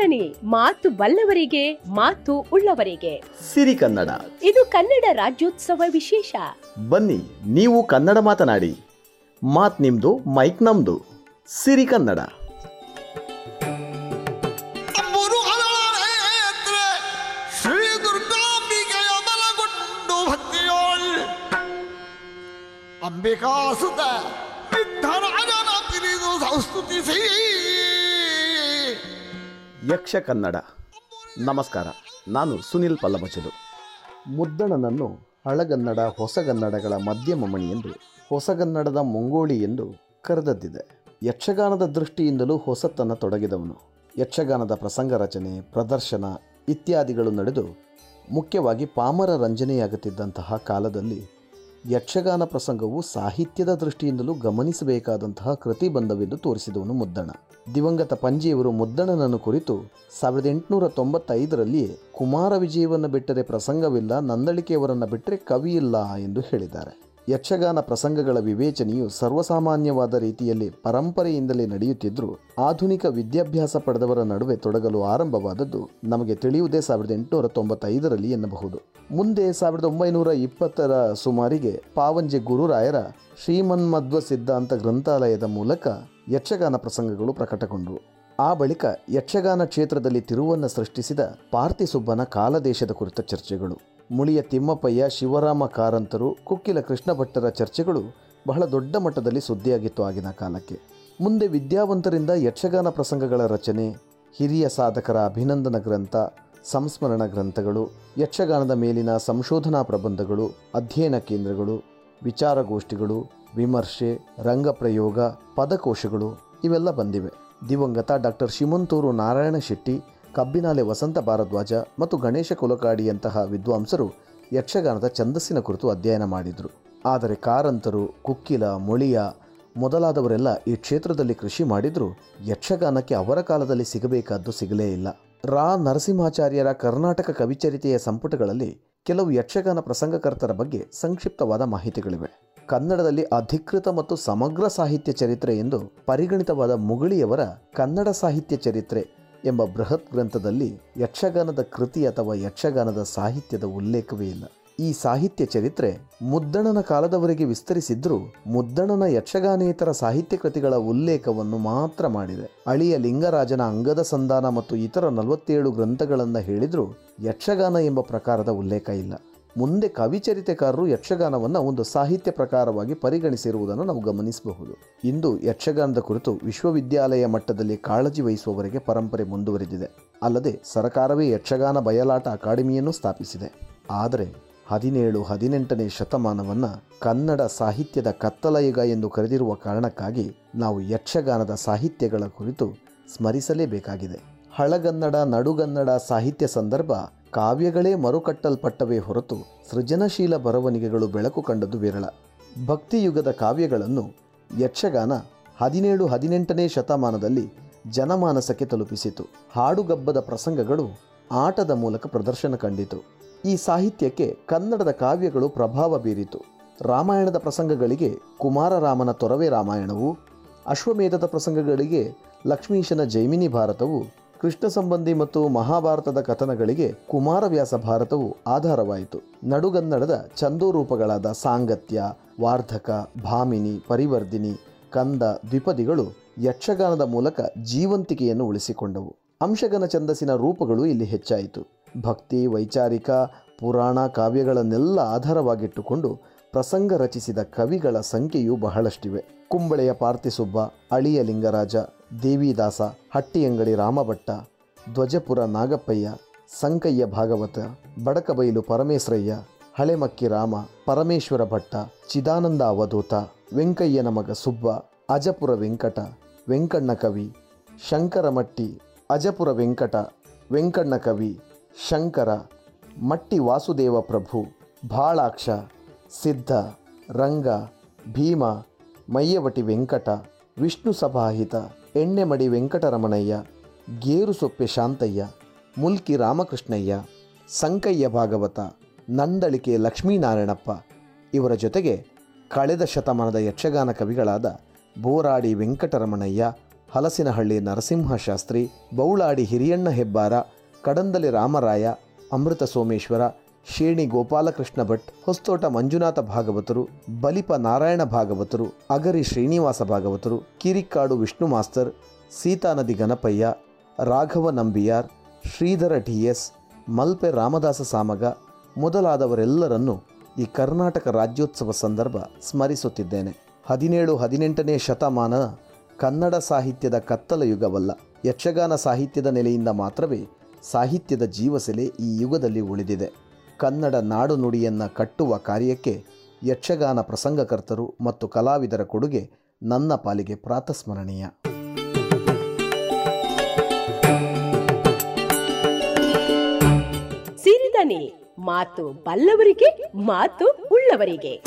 ಸರಣಿ ಮಾತು ಬಲ್ಲವರಿಗೆ ಮಾತು ಉಳ್ಳವರಿಗೆ. ಸಿರಿ ಕನ್ನಡ. ಇದು ಕನ್ನಡ ರಾಜ್ಯೋತ್ಸವ ವಿಶೇಷ. ಬನ್ನಿ ನೀವು ಕನ್ನಡ ಮಾತನಾಡಿ. ಮಾತ್ ನಿಮ್ದು ಮೈಕ್ ನಮ್ದು. ಸಿರಿ ಕನ್ನಡ. ಅಂಬಿಕಾಸುತ ವಿಠ್ಠರಾಜನ ಪಿರಿದು ಸಂಸ್ತುತಿಸಿ. ಯಕ್ಷ ಕನ್ನಡ. ನಮಸ್ಕಾರ, ನಾನು ಸುನಿಲ್ ಪಲ್ಲಮಚಲು ಮುದ್ದಣನನ್ನು ಹಳಗನ್ನಡ, ಹೊಸಗನ್ನಡಗಳ ಮಧ್ಯಮ ಮಣಿ ಎಂದು, ಹೊಸಗನ್ನಡದ ಮುಂಗೋಳಿ ಎಂದು ಕರೆದದ್ದಿದೆ. ಯಕ್ಷಗಾನದ ದೃಷ್ಟಿಯಿಂದಲೂ ಹೊಸತನ ತೊಡಗಿದವನು. ಯಕ್ಷಗಾನದ ಪ್ರಸಂಗ ರಚನೆ, ಪ್ರದರ್ಶನ ಇತ್ಯಾದಿಗಳು ನಡೆದು ಮುಖ್ಯವಾಗಿ ಪಾಮರ ರಂಜನೆಯಾಗುತ್ತಿದ್ದಂತಹ ಕಾಲದಲ್ಲಿ ಯಕ್ಷಗಾನ ಪ್ರಸಂಗವು ಸಾಹಿತ್ಯದ ದೃಷ್ಟಿಯಿಂದಲೂ ಗಮನಿಸಬೇಕಾದಂತಹ ಕೃತಿಬಂಧವೆಂದು ತೋರಿಸಿದವನು ಮುದ್ದಣ. ದಿವಂಗತ ಪಂಜಿಯವರು ಮುದ್ದಣನನ್ನು ಕುರಿತು ಸಾವಿರದ ಎಂಟುನೂರ ತೊಂಬತ್ತೈದರಲ್ಲಿಯೇ ಕುಮಾರ ವಿಜಯವನ್ನು ಬಿಟ್ಟರೆ ಪ್ರಸಂಗವಿಲ್ಲ, ನಂದಳಿಕೆಯವರನ್ನು ಬಿಟ್ಟರೆ ಕವಿಯಿಲ್ಲ ಎಂದು ಹೇಳಿದ್ದಾರೆ. ಯಕ್ಷಗಾನ ಪ್ರಸಂಗಗಳ ವಿವೇಚನೆಯು ಸರ್ವಸಾಮಾನ್ಯವಾದ ರೀತಿಯಲ್ಲಿ ಪರಂಪರೆಯಿಂದಲೇ ನಡೆಯುತ್ತಿದ್ದರೂ ಆಧುನಿಕ ವಿದ್ಯಾಭ್ಯಾಸ ಪಡೆದವರ ನಡುವೆ ತೊಡಗಲು ಆರಂಭವಾದದ್ದು ನಮಗೆ ತಿಳಿಯುವುದೇ ಸಾವಿರದ ಎಂಟುನೂರ ತೊಂಬತ್ತೈದರಲ್ಲಿ ಎನ್ನಬಹುದು. ಮುಂದೆ ಸಾವಿರದ ಒಂಬೈನೂರ ಇಪ್ಪತ್ತರ ಸುಮಾರಿಗೆ ಪಾವಂಜಿ ಗುರುರಾಯರ ಶ್ರೀಮನ್ಮಧ್ವ ಸಿದ್ಧಾಂತ ಗ್ರಂಥಾಲಯದ ಮೂಲಕ ಯಕ್ಷಗಾನ ಪ್ರಸಂಗಗಳು ಪ್ರಕಟಗೊಂಡವು ಆ ಬಳಿಕ ಯಕ್ಷಗಾನ ಕ್ಷೇತ್ರದಲ್ಲಿ ತಿರುವನ್ನು ಸೃಷ್ಟಿಸಿದ ಪಾರ್ಥಿಸುಬ್ಬನ ಕಾಲದೇಶದ ಕುರಿತ ಚರ್ಚೆಗಳು, ಮುಳಿಯ ತಿಮ್ಮಪ್ಪಯ್ಯ ಶಿವರಾಮ ಕಾರಂತರು ಕುಕ್ಕಿಲ ಕೃಷ್ಣ ಭಟ್ಟರ ಚರ್ಚೆಗಳು ಬಹಳ ದೊಡ್ಡ ಮಟ್ಟದಲ್ಲಿ ಸುದ್ದಿಯಾಗಿತ್ತು ಆಗಿನ ಕಾಲಕ್ಕೆ. ಮುಂದೆ ವಿದ್ಯಾವಂತರಿಂದ ಯಕ್ಷಗಾನ ಪ್ರಸಂಗಗಳ ರಚನೆ, ಹಿರಿಯ ಸಾಧಕರ ಅಭಿನಂದನ ಗ್ರಂಥ ಸಂಸ್ಮರಣ ಗ್ರಂಥಗಳು, ಯಕ್ಷಗಾನದ ಮೇಲಿನ ಸಂಶೋಧನಾ ಪ್ರಬಂಧಗಳು, ಅಧ್ಯಯನ ಕೇಂದ್ರಗಳು, ವಿಚಾರಗೋಷ್ಠಿಗಳು, ವಿಮರ್ಶೆ, ರಂಗಪ್ರಯೋಗ, ಪದಕೋಶಗಳು ಇವೆಲ್ಲ ಬಂದಿವೆ. ದಿವಂಗತ ಡಾಕ್ಟರ್ ಶಿಮಂತೂರು ನಾರಾಯಣ ಶೆಟ್ಟಿ, ಕಬ್ಬಿನಾಲೆ ವಸಂತ ಭಾರದ್ವಾಜ ಮತ್ತು ಗಣೇಶ ಕುಲಕಾಡಿಯಂತಹ ವಿದ್ವಾಂಸರು ಯಕ್ಷಗಾನದ ಛಂದಸ್ಸಿನ ಕುರಿತು ಅಧ್ಯಯನ ಮಾಡಿದರು. ಆದರೆ ಕಾರಂತರು, ಕುಕ್ಕಿಲ, ಮೊಳಿಯ ಮೊದಲಾದವರೆಲ್ಲ ಈ ಕ್ಷೇತ್ರದಲ್ಲಿ ಕೃಷಿ ಮಾಡಿದರೂ, ಯಕ್ಷಗಾನಕ್ಕೆ ಅವರ ಕಾಲದಲ್ಲಿ ಸಿಗಬೇಕಾದ್ದು ಸಿಗಲೇ ಇಲ್ಲ. ರಾ ನರಸಿಂಹಾಚಾರ್ಯರ ಕರ್ನಾಟಕ ಕವಿಚರಿತೆಯ ಸಂಪುಟಗಳಲ್ಲಿ ಕೆಲವು ಯಕ್ಷಗಾನ ಪ್ರಸಂಗಕರ್ತರ ಬಗ್ಗೆ ಸಂಕ್ಷಿಪ್ತವಾದ ಮಾಹಿತಿಗಳಿವೆ. ಕನ್ನಡದಲ್ಲಿ ಅಧಿಕೃತ ಮತ್ತು ಸಮಗ್ರ ಸಾಹಿತ್ಯ ಚರಿತ್ರೆ ಎಂದು ಪರಿಗಣಿತವಾದ ಮುಗಳಿಯವರ ಕನ್ನಡ ಸಾಹಿತ್ಯ ಚರಿತ್ರೆ ಎಂಬ ಬೃಹತ್ ಗ್ರಂಥದಲ್ಲಿ ಯಕ್ಷಗಾನದ ಕೃತಿ ಅಥವಾ ಯಕ್ಷಗಾನದ ಸಾಹಿತ್ಯದ ಉಲ್ಲೇಖವೇ ಇಲ್ಲ. ಈ ಸಾಹಿತ್ಯ ಚರಿತ್ರೆ ಮುದ್ದಣನ ಕಾಲದವರೆಗೆ ವಿಸ್ತರಿಸಿದ್ರೂ ಮುದ್ದಣನ ಯಕ್ಷಗಾನೇತರ ಸಾಹಿತ್ಯ ಕೃತಿಗಳ ಉಲ್ಲೇಖವನ್ನು ಮಾತ್ರ ಮಾಡಿದೆ. ಅಳಿಯ ಲಿಂಗರಾಜನ ಅಂಗದ ಸಂಧಾನ ಮತ್ತು ಇತರ ನಲವತ್ತೇಳು ಗ್ರಂಥಗಳನ್ನು ಹೇಳಿದರೂ ಯಕ್ಷಗಾನ ಎಂಬ ಪ್ರಕಾರದ ಉಲ್ಲೇಖ ಇಲ್ಲ. ಮುಂದೆ ಕವಿಚರಿತೆಕಾರರು ಯಕ್ಷಗಾನವನ್ನು ಒಂದು ಸಾಹಿತ್ಯ ಪ್ರಕಾರವಾಗಿ ಪರಿಗಣಿಸಿರುವುದನ್ನು ನಾವು ಗಮನಿಸಬಹುದು. ಇಂದು ಯಕ್ಷಗಾನದ ಕುರಿತು ವಿಶ್ವವಿದ್ಯಾಲಯ ಮಟ್ಟದಲ್ಲಿ ಕಾಳಜಿ ವಹಿಸುವವರೆಗೆ ಪರಂಪರೆ ಮುಂದುವರೆದಿದೆ. ಅಲ್ಲದೆ ಸರಕಾರವೇ ಯಕ್ಷಗಾನ ಬಯಲಾಟ ಅಕಾಡೆಮಿಯನ್ನು ಸ್ಥಾಪಿಸಿದೆ. ಆದರೆ ಹದಿನೇಳು ಹದಿನೆಂಟನೇ ಶತಮಾನವನ್ನು ಕನ್ನಡ ಸಾಹಿತ್ಯದ ಕತ್ತಲಯುಗ ಎಂದು ಕರೆದಿರುವ ಕಾರಣಕ್ಕಾಗಿ ನಾವು ಯಕ್ಷಗಾನದ ಸಾಹಿತ್ಯಗಳ ಕುರಿತು ಸ್ಮರಿಸಲೇಬೇಕಾಗಿದೆ. ಹಳಗನ್ನಡ, ನಡುಗನ್ನಡ ಸಾಹಿತ್ಯ ಸಂದರ್ಭ ಕಾವ್ಯಗಳೇ ಮರುಕಟ್ಟಲ್ಪಟ್ಟವೇ ಹೊರತು ಸೃಜನಶೀಲ ಬರವಣಿಗೆಗಳು ಬೆಳಕು ಕಂಡದ್ದು ವಿರಳ. ಭಕ್ತಿಯುಗದ ಕಾವ್ಯಗಳನ್ನು ಯಕ್ಷಗಾನ ಹದಿನೇಳು ಹದಿನೆಂಟನೇ ಶತಮಾನದಲ್ಲಿ ಜನಮಾನಸಕ್ಕೆ ತಲುಪಿಸಿತು. ಹಾಡುಗಬ್ಬದ ಪ್ರಸಂಗಗಳು ಆಟದ ಮೂಲಕ ಪ್ರದರ್ಶನ ಕಂಡಿತು. ಈ ಸಾಹಿತ್ಯಕ್ಕೆ ಕನ್ನಡದ ಕಾವ್ಯಗಳು ಪ್ರಭಾವ ಬೀರಿತು. ರಾಮಾಯಣದ ಪ್ರಸಂಗಗಳಿಗೆ ಕುಮಾರರಾಮನ ತೊರವೆ ರಾಮಾಯಣವು, ಅಶ್ವಮೇಧದ ಪ್ರಸಂಗಗಳಿಗೆ ಲಕ್ಷ್ಮೀಶನ ಜೈಮಿನಿ ಭಾರತವು, ಕೃಷ್ಣ ಸಂಬಂಧಿ ಮತ್ತು ಮಹಾಭಾರತದ ಕಥನಗಳಿಗೆ ಕುಮಾರವ್ಯಾಸ ಭಾರತವು ಆಧಾರವಾಯಿತು. ನಡುಗನ್ನಡದ ಛಂದೋರೂಪಗಳಾದ ಸಾಂಗತ್ಯ, ವಾರ್ಧಕ, ಭಾಮಿನಿ ಪರಿವರ್ಧಿನಿ ಕಂದ, ದ್ವಿಪದಿಗಳು ಯಕ್ಷಗಾನದ ಮೂಲಕ ಜೀವಂತಿಕೆಯನ್ನು ಉಳಿಸಿಕೊಂಡವು. ಅಂಶಗನ ಛಂದಸ್ಸಿನ ರೂಪಗಳು ಇಲ್ಲಿ ಹೆಚ್ಚಾಯಿತು. ಭಕ್ತಿ, ವೈಚಾರಿಕ, ಪುರಾಣ ಕಾವ್ಯಗಳನ್ನೆಲ್ಲ ಆಧಾರವಾಗಿಟ್ಟುಕೊಂಡು ಪ್ರಸಂಗ ರಚಿಸಿದ ಕವಿಗಳ ಸಂಖ್ಯೆಯು ಬಹಳಷ್ಟಿವೆ. ಕುಂಬಳೆಯ ಪಾರ್ಥಿಸುಬ್ಬ, ಅಳಿಯ ಲಿಂಗರಾಜ, ದೇವಿದಾಸ, ಹಟ್ಟಿಯಂಗಡಿ ರಾಮಭಟ್ಟ, ಧ್ವಜಪುರ ನಾಗಪ್ಪಯ್ಯ, ಸಂಕಯ್ಯ ಭಾಗವತ, ಬಡಕಬೈಲು ಪರಮೇಶ್ವರಯ್ಯ, ಹಳೆಮಕ್ಕಿ ರಾಮ, ಪರಮೇಶ್ವರ ಭಟ್ಟ, ಚಿದಾನಂದ ಅವಧೂತ, ವೆಂಕಯ್ಯನ ಮಗ ಸುಬ್ಬ, ಅಜಪುರ ವೆಂಕಟ, ವೆಂಕಣ್ಣ ಕವಿ, ಶಂಕರಮಟ್ಟಿ, ಅಜಪುರ ವೆಂಕಟ, ವೆಂಕಣ್ಣ ಕವಿ ಶಂಕರ, ಮಟ್ಟಿ ವಾಸುದೇವ ಪ್ರಭು ಭಾಳಾಕ್ಷ ಸಿದ್ಧ, ರಂಗ, ಭೀಮ ಮಯ್ಯವಟಿ ವೆಂಕಟ, ವಿಷ್ಣು ಸಭಾಹಿತ, ಎಣ್ಣೆಮಡಿ ವೆಂಕಟರಮಣಯ್ಯ ಗೇರುಸೊಪ್ಪೆ ಶಾಂತಯ್ಯ, ಮುಲ್ಕಿ ರಾಮಕೃಷ್ಣಯ್ಯ, ಸಂಕಯ್ಯ ಭಾಗವತ, ನಂದಳಿಕೆ ಲಕ್ಷ್ಮೀನಾರಾಯಣಪ್ಪ ಇವರ ಜೊತೆಗೆ ಕಳೆದ ಶತಮಾನದ ಯಕ್ಷಗಾನ ಕವಿಗಳಾದ ಬೋರಾಡಿ ವೆಂಕಟರಮಣಯ್ಯ, ಹಲಸಿನಹಳ್ಳಿ ನರಸಿಂಹ ಶಾಸ್ತ್ರಿ ಬೌಳಾಡಿ ಹಿರಿಯಣ್ಣ ಹೆಬ್ಬಾರ ಕಡಂದಲಿ ರಾಮರಾಯ, ಅಮೃತ ಸೋಮೇಶ್ವರ, ಶೇಣಿ ಗೋಪಾಲಕೃಷ್ಣ ಭಟ್, ಹೊಸ್ತೋಟ ಮಂಜುನಾಥ ಭಾಗವತರು, ಬಲಿಪ ನಾರಾಯಣ ಭಾಗವತರು, ಅಗರಿ ಶ್ರೀನಿವಾಸ ಭಾಗವತರು Kirikkadu Vishnu master Seethanadi Ganapayya, Raghava Nambiar, Shridhara T S Malpe Ramadasa Samaga ಮೊದಲಾದವರೆಲ್ಲರನ್ನು ಈ ಕರ್ನಾಟಕ ರಾಜ್ಯೋತ್ಸವ ಸಂದರ್ಭ ಸ್ಮರಿಸುತ್ತಿದ್ದೇನೆ. ಹದಿನೇಳು ಹದಿನೆಂಟನೇ ಶತಮಾನ ಕನ್ನಡ ಸಾಹಿತ್ಯದ ಕತ್ತಲ ಯುಗವಲ್ಲ ಯಕ್ಷಗಾನ ಸಾಹಿತ್ಯದ ನೆಲೆಯಿಂದ ಮಾತ್ರವೇ ಸಾಹಿತ್ಯದ ಜೀವಸೆಲೆ ಈ ಯುಗದಲ್ಲಿ ಉಳಿದಿದೆ. ಕನ್ನಡ ನಾಡು ನುಡಿಯನ್ನು ಕಟ್ಟುವ ಕಾರ್ಯಕ್ಕೆ ಯಕ್ಷಗಾನ ಪ್ರಸಂಗಕರ್ತರು ಮತ್ತು ಕಲಾವಿದರ ಕೊಡುಗೆ ನನ್ನ ಪಾಲಿಗೆ ಪ್ರಾತಸ್ಮರಣೀಯ. ಸಿರಿದನೆ, ಮಾತು ಬಲ್ಲವರಿಗೆ, ಮಾತು ಉಳ್ಳವರಿಗೆ.